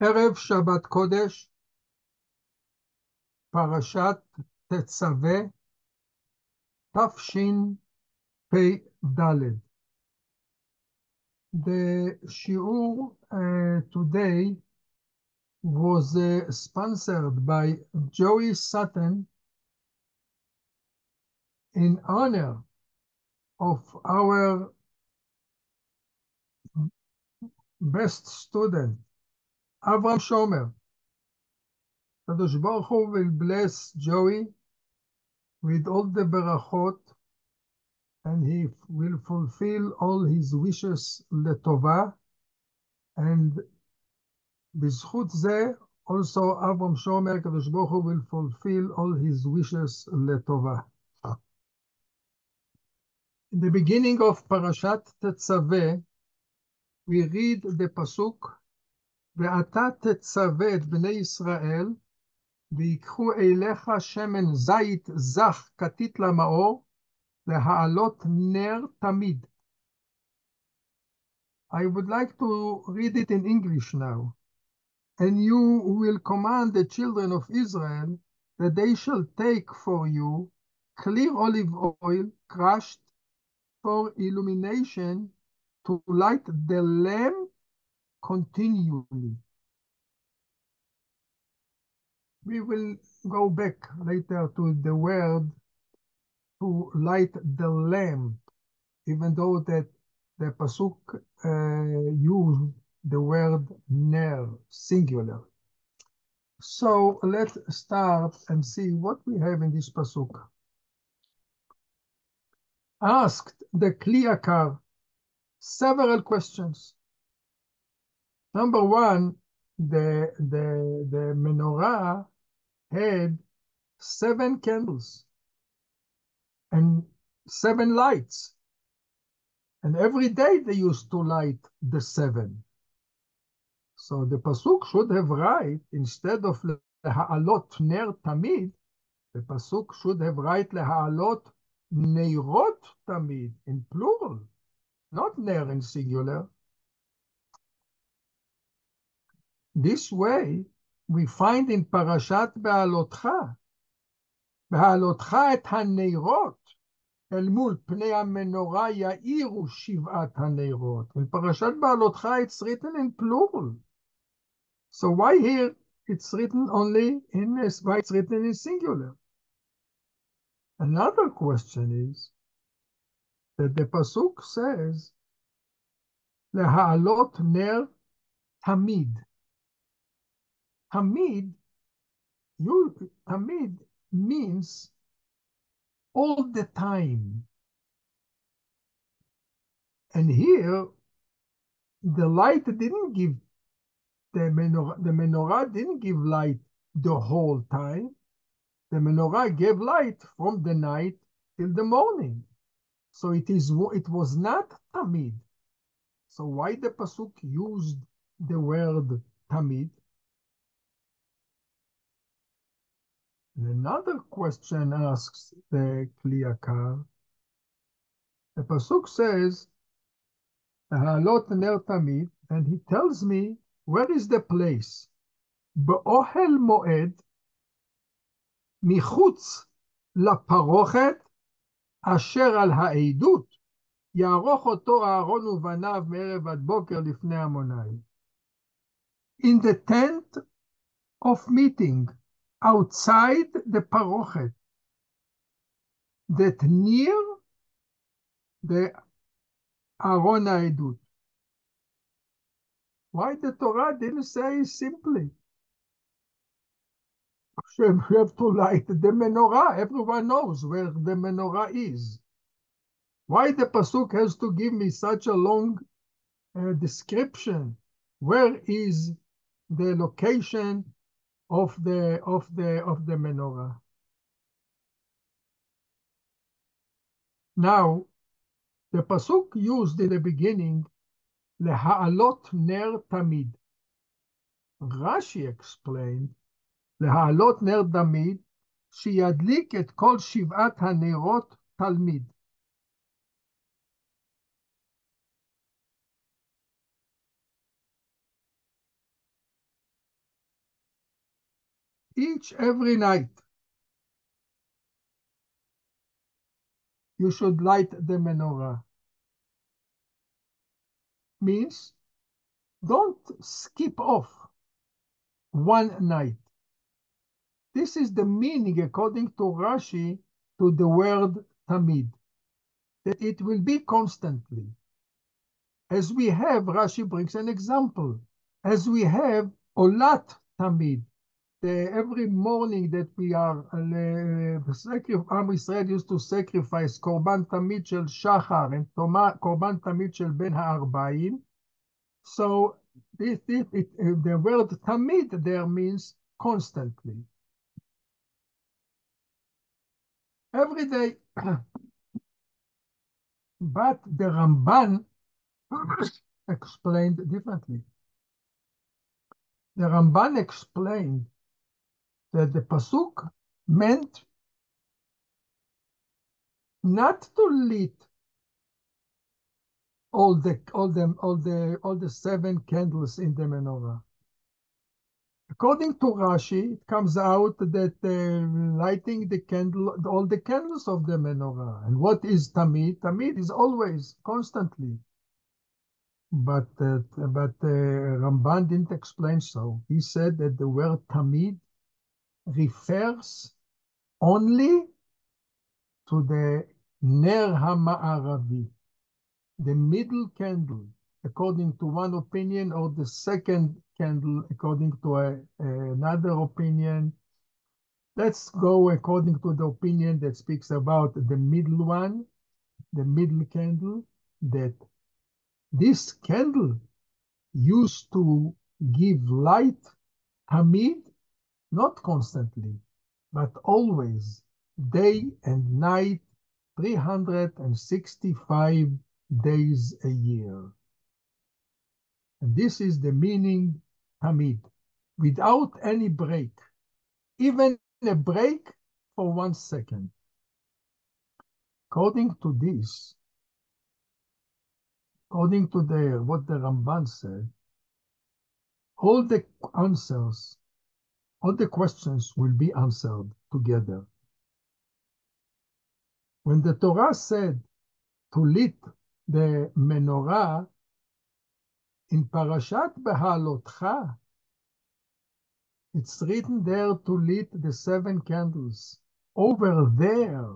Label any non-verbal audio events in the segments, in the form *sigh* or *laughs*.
ערב שבת קודש, פרשת תצווה, תשפ"ד. The shiur uh, today was uh, sponsored by Joey Sutton in honor of our best student, Avram Shomer. Kadosh Baruch Hu will bless Joey with all the berachot and he will fulfill all his wishes לטובה and בזכות זה also Avram Shomer, Kadosh Baruch Hu will fulfill all his wishes לטובה. In the beginning of Parashat Tetzaveh, we read the pasuk, ואתה תצווה את בני ישראל, ויקחו אליך שמן זית זך כתית למאור, להעלות נר תמיד. I would like to read it in English now. And you will command the children of Israel that they shall take for you clear olive oil crushed for illumination to light the lamp continually. We will go back later to the word to light the lamp, even though that the pasuk uh, used the word ner, singular. So let's start and see what we have in this pasuk. Asked the Kli Yakar several questions. Number one, the, the, the menorah had seven candles and seven lights. And every day they used to light the seven. So the Pasuk should have right, instead of Ha'alot Ner Tamid, the Pasuk should have right Ha'alot Neirot Tamid in plural, not Ner in singular. This way, we find in Parashat Be'alotcha, בהעלותך את הנרות אל מול פני המנורה יאירו שבעת הנרות. In פרשת בעלותך it's written in plural. So why here it's written only in, why it's written in singular? Another question is that the Pasuk says, להעלות נר תמיד. Hamid, your, Hamid means all the time. And here, the light didn't give, the menorah, the menorah didn't give light the whole time. The menorah gave light from the night till the morning. So it is it was not tamid. So why the pasuk used the word tamid? Another question asks the Kli Yakar. The Pasuk says, Halot ner tamid, and he tells me, where is the place? Be'ohel moed, Michutz LaParochet Asher Al HaEidut." יערוך אותו אהרון ובניו מערב עד בוקר In the tent of meeting, outside the parochet, that near the Aron Haedut. Why the Torah didn't say simply? We *laughs* have to light the menorah. Everyone knows where the menorah is. Why the pasuk has to give me such a long uh, description? Where is the location of the of the of the menorah. Now, the pasuk used in the beginning, leha'alot ner tamid. Rashi explained, leha'alot ner tamid, שידליק et kol shivat hanerot tamid. Each every night you should light the menorah. Means don't skip off one night. This is the meaning, according to Rashi, to the word tamid, that it will be constantly. As we have, Rashi brings an example, as we have olat tamid, the, every morning that we are, uh, Am Israel used to sacrifice korban tamid shel shachar and korban tamid shel ben ha'arba'im. So this, this it, uh, the word tamid there means constantly. Every day. *coughs* but the Ramban *coughs* explained differently. The Ramban explained that the pasuk meant not to lit all the all the all the all the seven candles in the menorah. According to Rashi, it comes out that lighting the candle, all the candles of the menorah. And what is tamid? Tamid is always, constantly. But uh, but uh, Ramban didn't explain so. He said that the word tamid refers only to the Ner HaMa'aravi, the middle candle, according to one opinion, or the second candle, according to a, another opinion. Let's go according to the opinion that speaks about the middle one, the middle candle, that this candle used to give light, Hamid, not constantly, but always, day and night, 365 days a year. And this is the meaning, Hamid, without any break, even a break for one second. According to this, according to the, what the Ramban said, all the answers all the questions will be answered together. When the Torah said to lit the menorah in Parashat Behalotcha, it's written there to lit the seven candles. Over there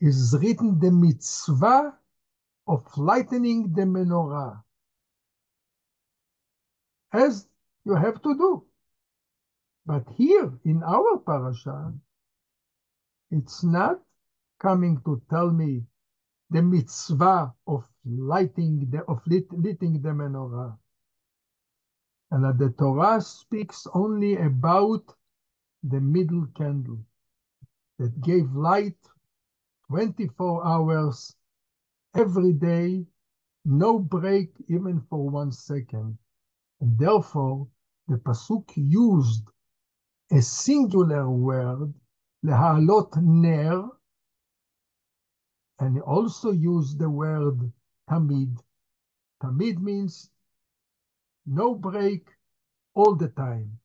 is written the mitzvah of lightening the menorah. As you have to do. But here in our parasha, it's not coming to tell me the mitzvah of lighting the of lit, lighting the menorah. And that the Torah speaks only about the middle candle that gave light 24 hours every day, no break even for one second. And therefore, the Pasuk used a singular word, lehalot ner, and also use the word tamid. Tamid means no break all the time.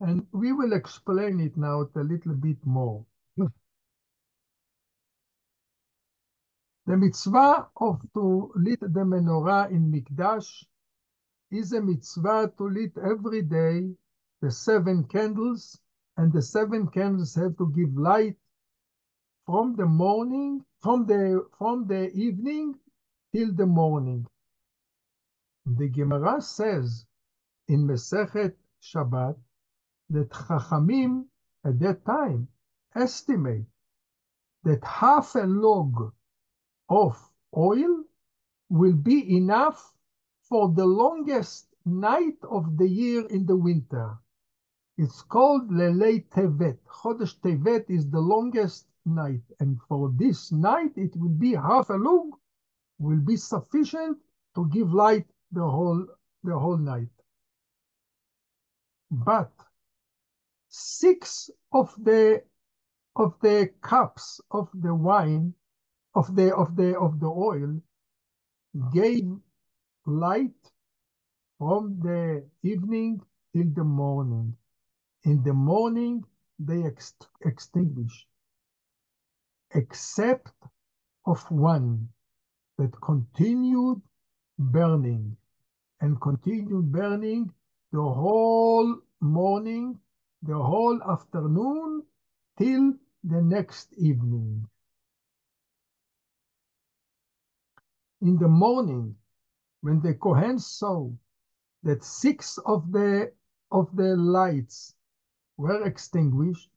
And we will explain it now a little bit more. The mitzvah of to lit the menorah in Mikdash is a mitzvah to lit every day the seven candles, and the seven candles have to give light from the morning, from the from the evening till the morning. The Gemara says in Mesechet Shabbat that Chachamim at that time estimate that half a log of oil will be enough for the longest night of the year in the winter. It's called Lelei Tevet. Chodesh Tevet is the longest night. And for this night, it will be half a lug, will be sufficient to give light the whole, the whole night. But six of the of the cups of the wine of the of the of the oil gave light from the evening till the morning. In the morning, they ex extinguished, except of one that continued burning and continued burning the whole morning, the whole afternoon, till the next evening. In the morning, when the Kohen saw that six of the of the lights were extinguished,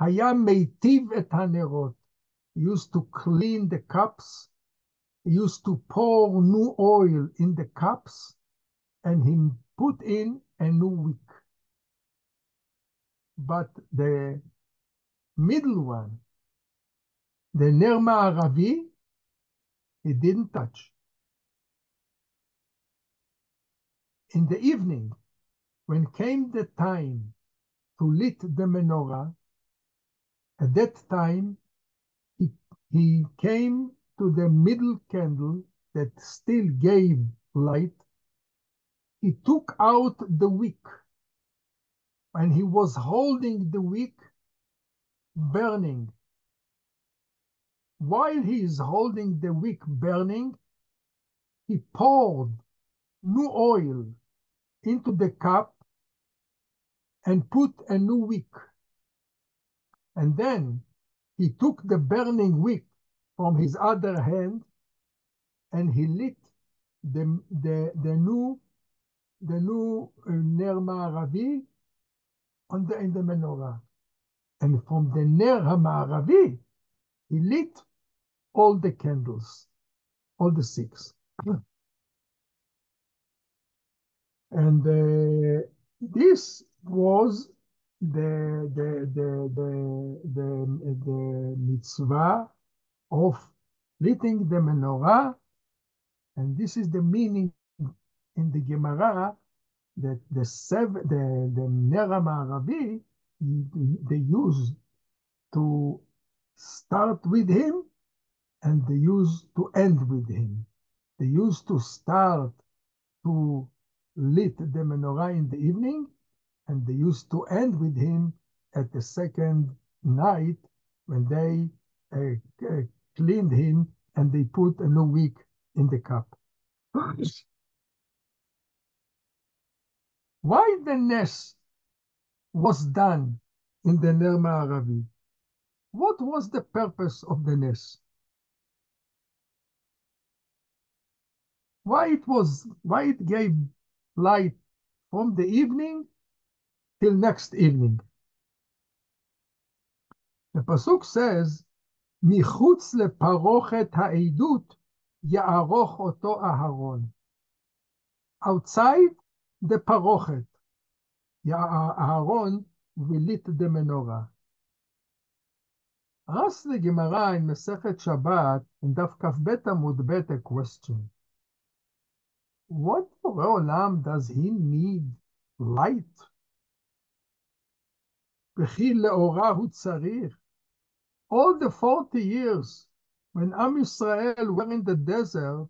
Hayam Meitiv et Hanerot used to clean the cups. Used to pour new oil in the cups, and he put in a new wick. But the middle one, the Ner Ma'aravi he didn't touch. In the evening, when came the time to lit the menorah, at that time, he, he came to the middle candle that still gave light. He took out the wick, and he was holding the wick burning. While he is holding the wick burning, he poured new oil into the cup and put a new wick. And then he took the burning wick from his other hand and he lit the, the, the new the new uh, Ner Ma'aravi on the, in the menorah. And from the Ner Ma'aravi, he lit all the candles, all the six. *laughs* And uh, this was the, the, the, the, the, the mitzvah of lighting the menorah. And this is the meaning in the Gemara that the seven, the, the Nera they use to start with him and they used to end with him. They used to start to lit the menorah in the evening, and they used to end with him at the second night when they uh, uh, cleaned him and they put a new wick in the cup. *gasps* Why the Nes was done in the Ner Ma'aravi? What was the purpose of the Nes? Why it was, why it gave light from the evening till next evening. The Pasuk says, מחוץ לפרוכת העדות יערוך אותו אהרון. Outside the parochet, Aaron will lit the menorah. Ask the Gemara in Masechet Shabbat in Daf Kaf Amud Bet a question. What Olam does he need light? All the 40 years when Am Yisrael were in the desert,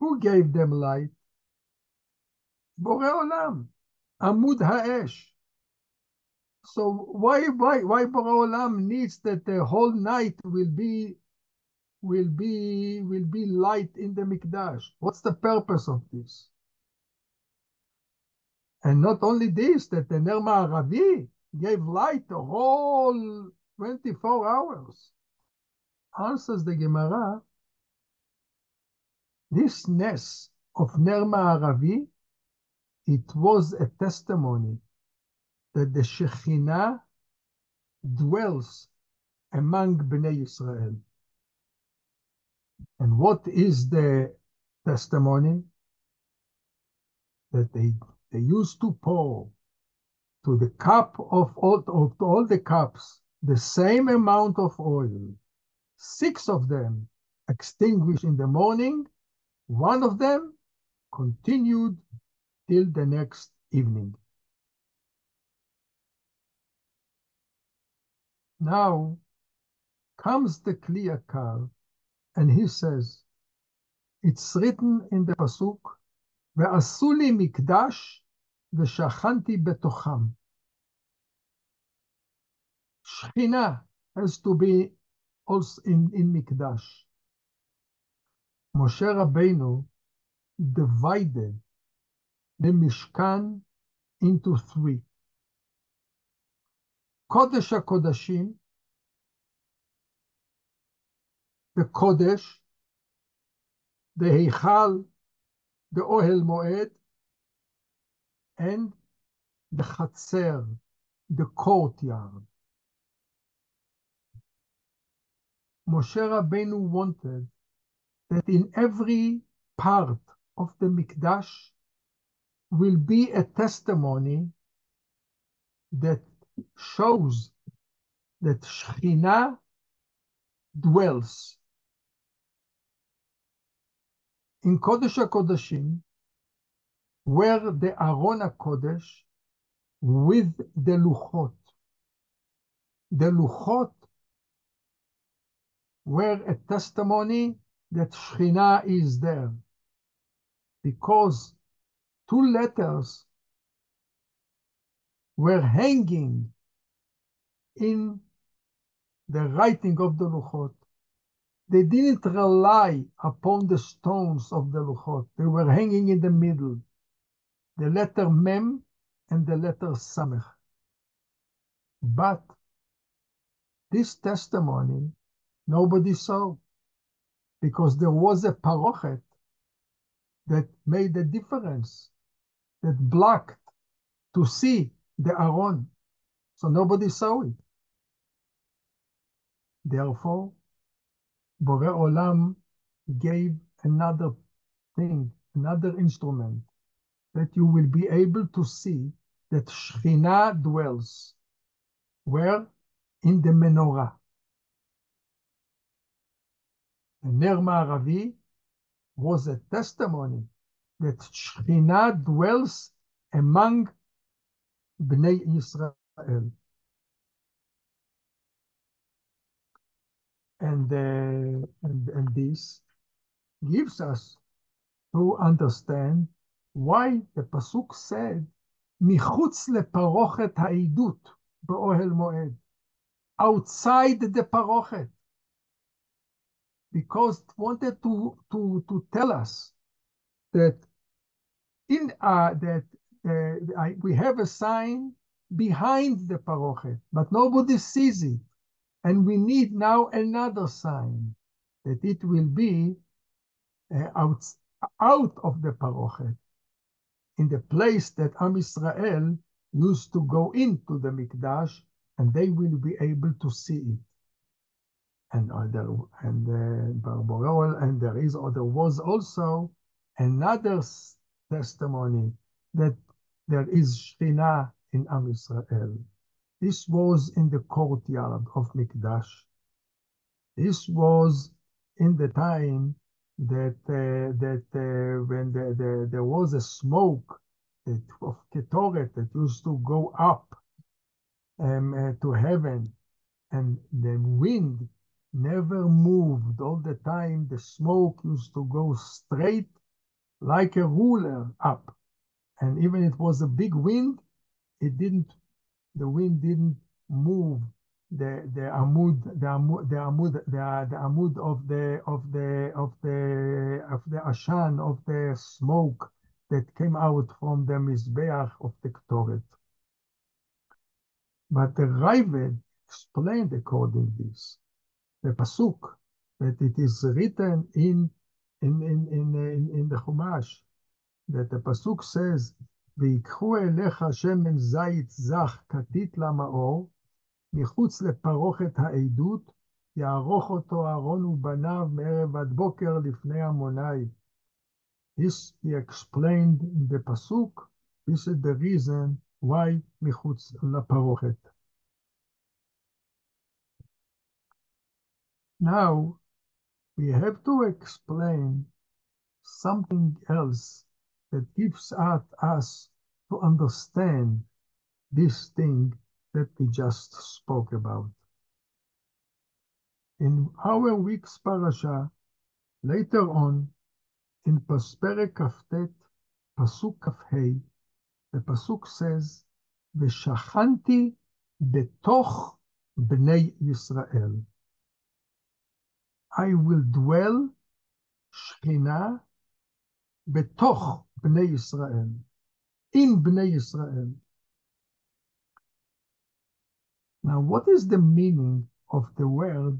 who gave them light? Borei Olam, Amud Ha'esh. So why why why Borei Olam needs that the whole night will be will be will be light in the mikdash. What's the purpose of this? And not only this, that the Ner Ma'aravi gave light the whole 24 hours. Answers the Gemara, this Nes of Ner Ma'aravi, it was a testimony that the Shekhinah dwells among Bnei Israel. And what is the testimony? That they, they used to pour to the cup of all, of all the cups the same amount of oil. Six of them extinguished in the morning, one of them continued till the next evening. Now comes the Kli Yakar and he says, it's written in the Pasuk ועשו לי מקדש ושכנתי בתוכם. Shechina has to be also in, in Mikdash. Moshe Rabbeinu divided the Mishkan into three. Kodesh HaKodashim, the Kodesh, the Heichal, the Ohel Moed, and the Chatzer, the courtyard. Moshe Rabbeinu wanted that in every part of the Mikdash will be a testimony that shows that Shekhinah dwells. In Kodesh HaKodashim, where the Aron HaKodesh with the Luchot. The Luchot were a testimony that Shekhinah is there. Because two letters were hanging in the writing of the Luchot. They didn't rely upon the stones of the Luchot. They were hanging in the middle. The letter Mem and the letter Samech. But this testimony, nobody saw because there was a parochet that made a difference, that blocked to see the Aron. So nobody saw it. Therefore, Bore Olam gave another thing, another instrument, that you will be able to see that Shekhinah dwells. Where? In the menorah. The Ner Ma'aravi was a testimony that Shekhinah dwells among Bnei Israel. And, uh, and, and this gives us to understand why the Pasuk said, מחוץ לפרוכת העדות באוהל מועד. Outside the parochet. Because it wanted to, to, to tell us that in uh, that uh, I, we have a sign behind the parochet, but nobody sees it. And we need now another sign that it will be uh, out, out of the parochet, in the place that Am Israel used to go into the Mikdash, and they will be able to see it. And there, and uh, and there is, or there was also another testimony that there is Shekhinah in Am Israel. This was in the courtyard of Mikdash. This was in the time that uh, that uh, when the, the, there was a smoke that, of ketoret that used to go up um, uh, to heaven, and the wind never moved all the time. The smoke used to go straight like a ruler up, and even it was a big wind, it didn't. The wind didn't move the the amud the amud the amud the, the amud of the of the of the of the ashan of the smoke that came out from the mizbeach of the ktoret. But the Ravid explained according this the pasuk that it is written in in in in in, in the Chumash that the pasuk says ויקחו אליך שמן זית זך כתית למאור מחוץ לפרוכת העדות, יערוך אותו אהרון ובניו מערב עד בוקר לפני עמוני. This he explained in the pasuk. This is the reason why מחוץ לפרוכת. Now, we have to explain something else that gives us to understand this thing that we just spoke about. In our week's parasha, later on, in Perek Kaftet, Pasuk Kaf the Pasuk says, V'shachanti betoch bnei Yisrael. I will dwell, Shekhinah, betoch bnei Yisrael, in bnei Yisrael. Now, what is the meaning of the word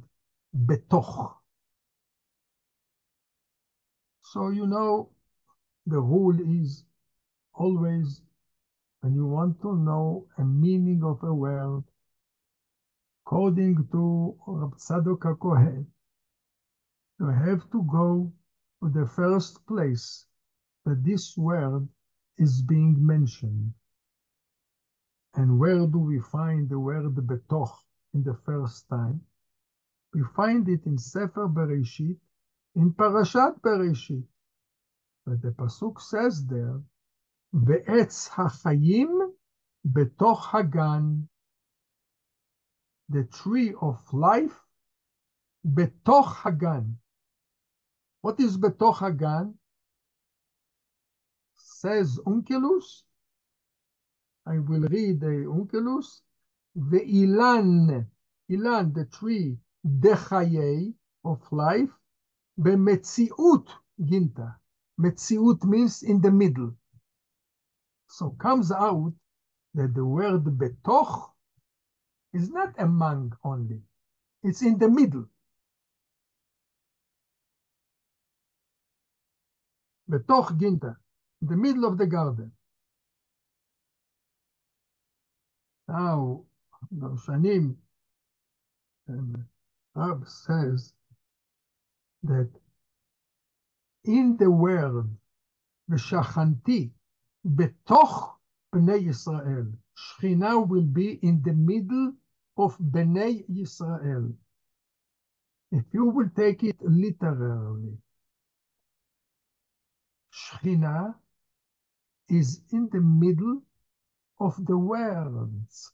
betoch? So, you know, the rule is always when you want to know a meaning of a word, according to Rab Tzadok you have to go to the first place that this word is being mentioned. And where do we find the word betoch in the first time? We find it in Sefer Bereshit, in Parashat Bereshit. But the Pasuk says there, Ve'etz ha'chayim betoch hagan. The tree of life, betoch hagan. What is betoch hagan? says Onkelos, I will read the Onkelos, the Ilan, Ilan, the tree, Dechaye, of life, Bemetziut Ginta. Metziut means in the middle. So comes out that the word betoch is not among only, it's in the middle. Betoch Ginta the middle of the garden. Now, Darshanim and um, Rab says that in the word v'shachanti betoch bnei Yisrael, Shechina will be in the middle of bnei Yisrael. If you will take it literally, Shechina is in the middle of the words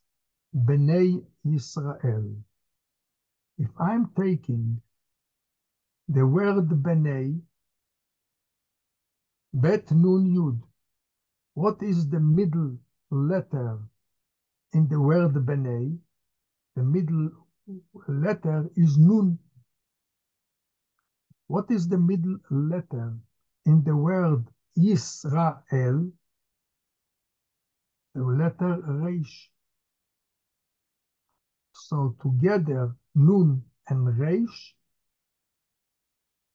Bnei Yisrael. If I'm taking the word Bnei, Bet Nun Yud, what is the middle letter in the word B'nai? The middle letter is Nun. What is the middle letter in the word Yisrael? The letter Reish. So together, Nun and Reish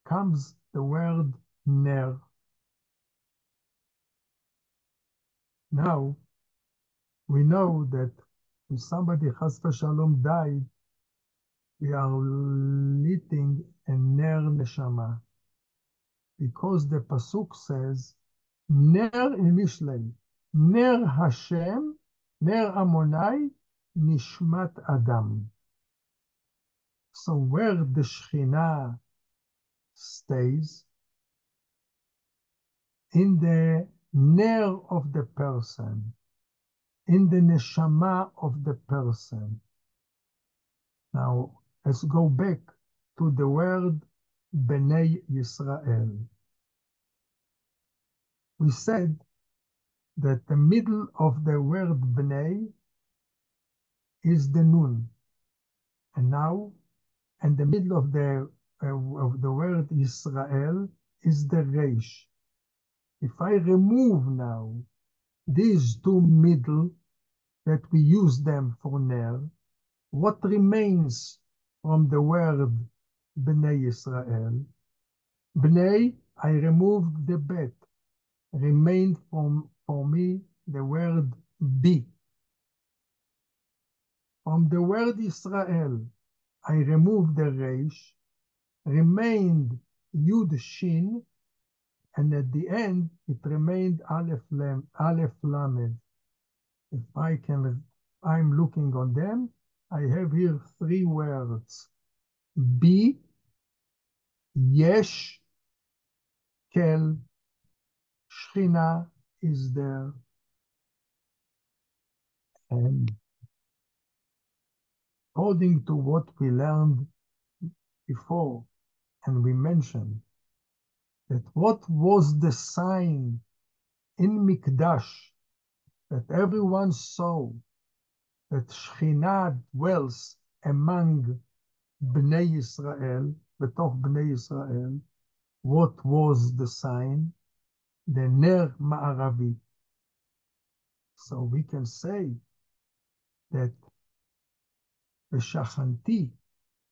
comes the word Ner. Now, we know that if somebody has Shalom died, we are lighting a ner neshama. Because the pasuk says, ner in Mishlei, ner Hashem, ner Amonai, nishmat Adam. So where the Shekhinah stays, in the ner of the person, in the neshama of the person. Now, let's go back to the word Bnei Yisrael. We said that the middle of the word Bnei is the Nun. And now, and the middle of the, uh, of the word Israel is the Reish. If I remove now these two middle that we use them for ner, what remains from the word Bnei Israel? Bnei, I removed the bet. Remained from for me the word be. From the word Israel, I removed the resh, remained yud shin, and at the end it remained Aleph Lam, Aleph Lamed. If I can, I'm looking on them. I have here three words: be, yesh, kel, shchina is there, and according to what we learned before, and we mentioned that what was the sign in Mikdash, that everyone saw that Shekhinah dwells among Bnei Israel, בתוך Bnei Israel, what was the sign? the Ner Ma'aravi. So we can say that Shachanti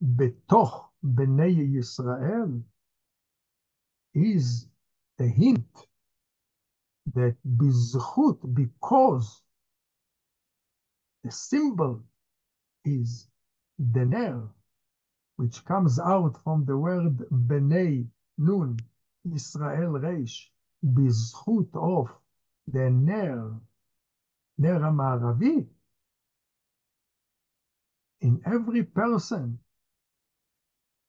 Betoch Bnei Yisrael is a hint that Bizchut, because the symbol is the Ner, which comes out from the word Bnei Nun, Israel Reish, בזכות of the ner, ner המערבי, in every person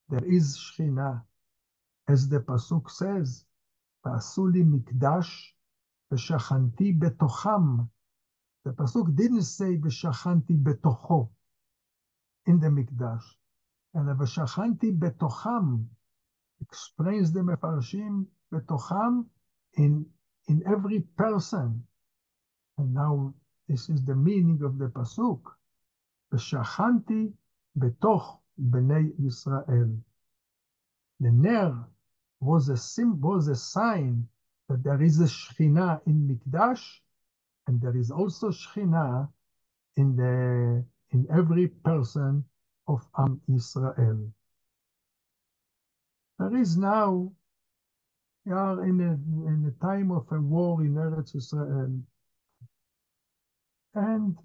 there is Shekhinah. As the Pasuk says, ועשו לי מקדש ושכנתי בתוכם. The Pasuk didn't say ושכנתי בתוכו in the מקדש, אלא ושכנתי בתוכם. Explains the מפרשים בתוכם in, in every person. And now this is the meaning of the Pasuk. ושכנתי בתוך בני ישראל. The ner was a, sim, was a sign that there is a Shekhinah in Mikdash, and there is also Shekhinah in, the, in every person of Am Israel. There is now, we are in a, in a time of a war in Eretz Israel, and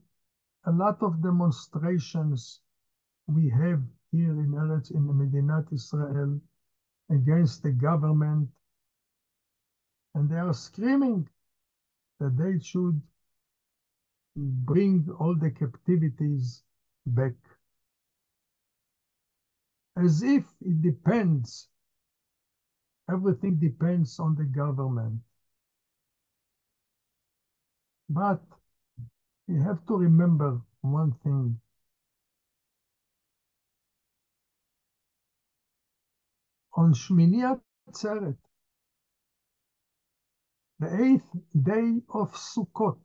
a lot of demonstrations we have here in Eretz, in the Medinat Israel, against the government, and they are screaming that they should bring all the captivities back. As if it depends, everything depends on the government. But you have to remember one thing. On Shmini Atzeret, the eighth day of Sukkot,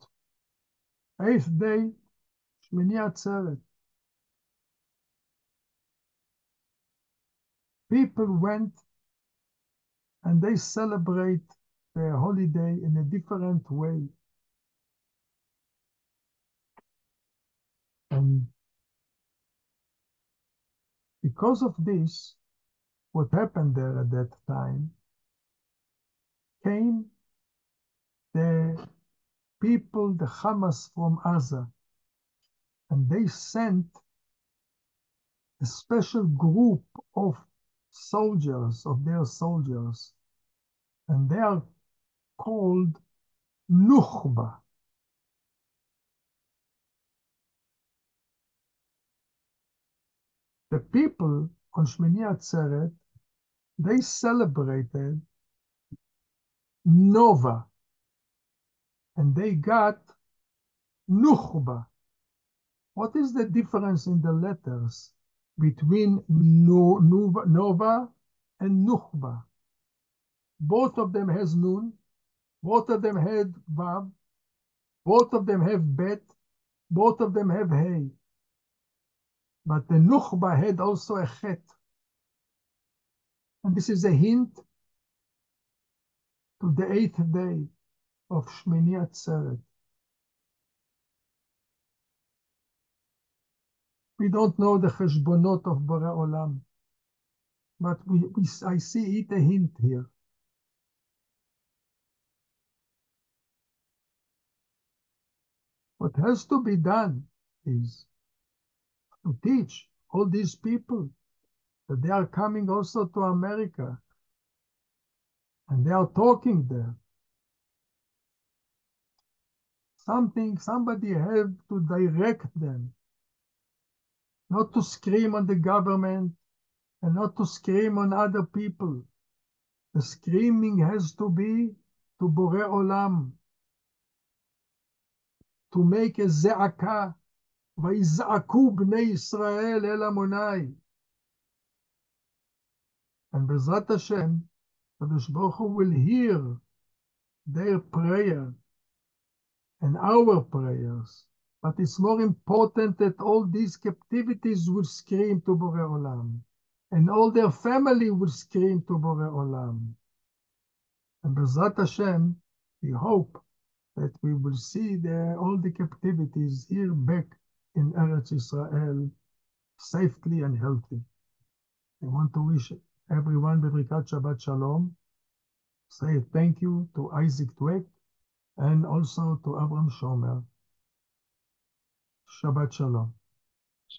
eighth day, Shmini Atzeret, people went and they celebrate their holiday in a different way. And because of this, what happened there at that time, came the people, the Hamas from Gaza, and they sent a special group of soldiers, of their soldiers, and they are called Nukhba. The people on Shmini Atzeret, they celebrated Nova, and they got Nukhba. What is the difference in the letters between no, Nova, and Nukhba? Both of them has Nun, both of them had Vav, both of them have Bet, both of them have Hey. But the Nukhba had also a Chet. And this is a hint to the eighth day of Shmini Atzeret. We don't know the cheshbonot of Bore Olam, but we, we, I see it a hint here. What has to be done is to teach all these people that they are coming also to America and they are talking there. Something, somebody have to direct them, not to scream on the government and not to scream on other people. The screaming has to be to Bore Olam, to make a ze'aka, ויזעקו בני ישראל אל עמוני. And Bezrat Hashem, Kadosh Baruch Hu will hear their prayer and our prayers. But it's more important that all these captivities will scream to Bore Olam, and all their family will scream to Bore Olam. And Bezrat Hashem, we hope that we will see the, all the captivities here back in Eretz Israel safely and healthy. I want to wish everyone Bedrikat Shabbat Shalom. Say thank you to Isaac Dweck and also to Avram Shomer. Shabbat Shalom.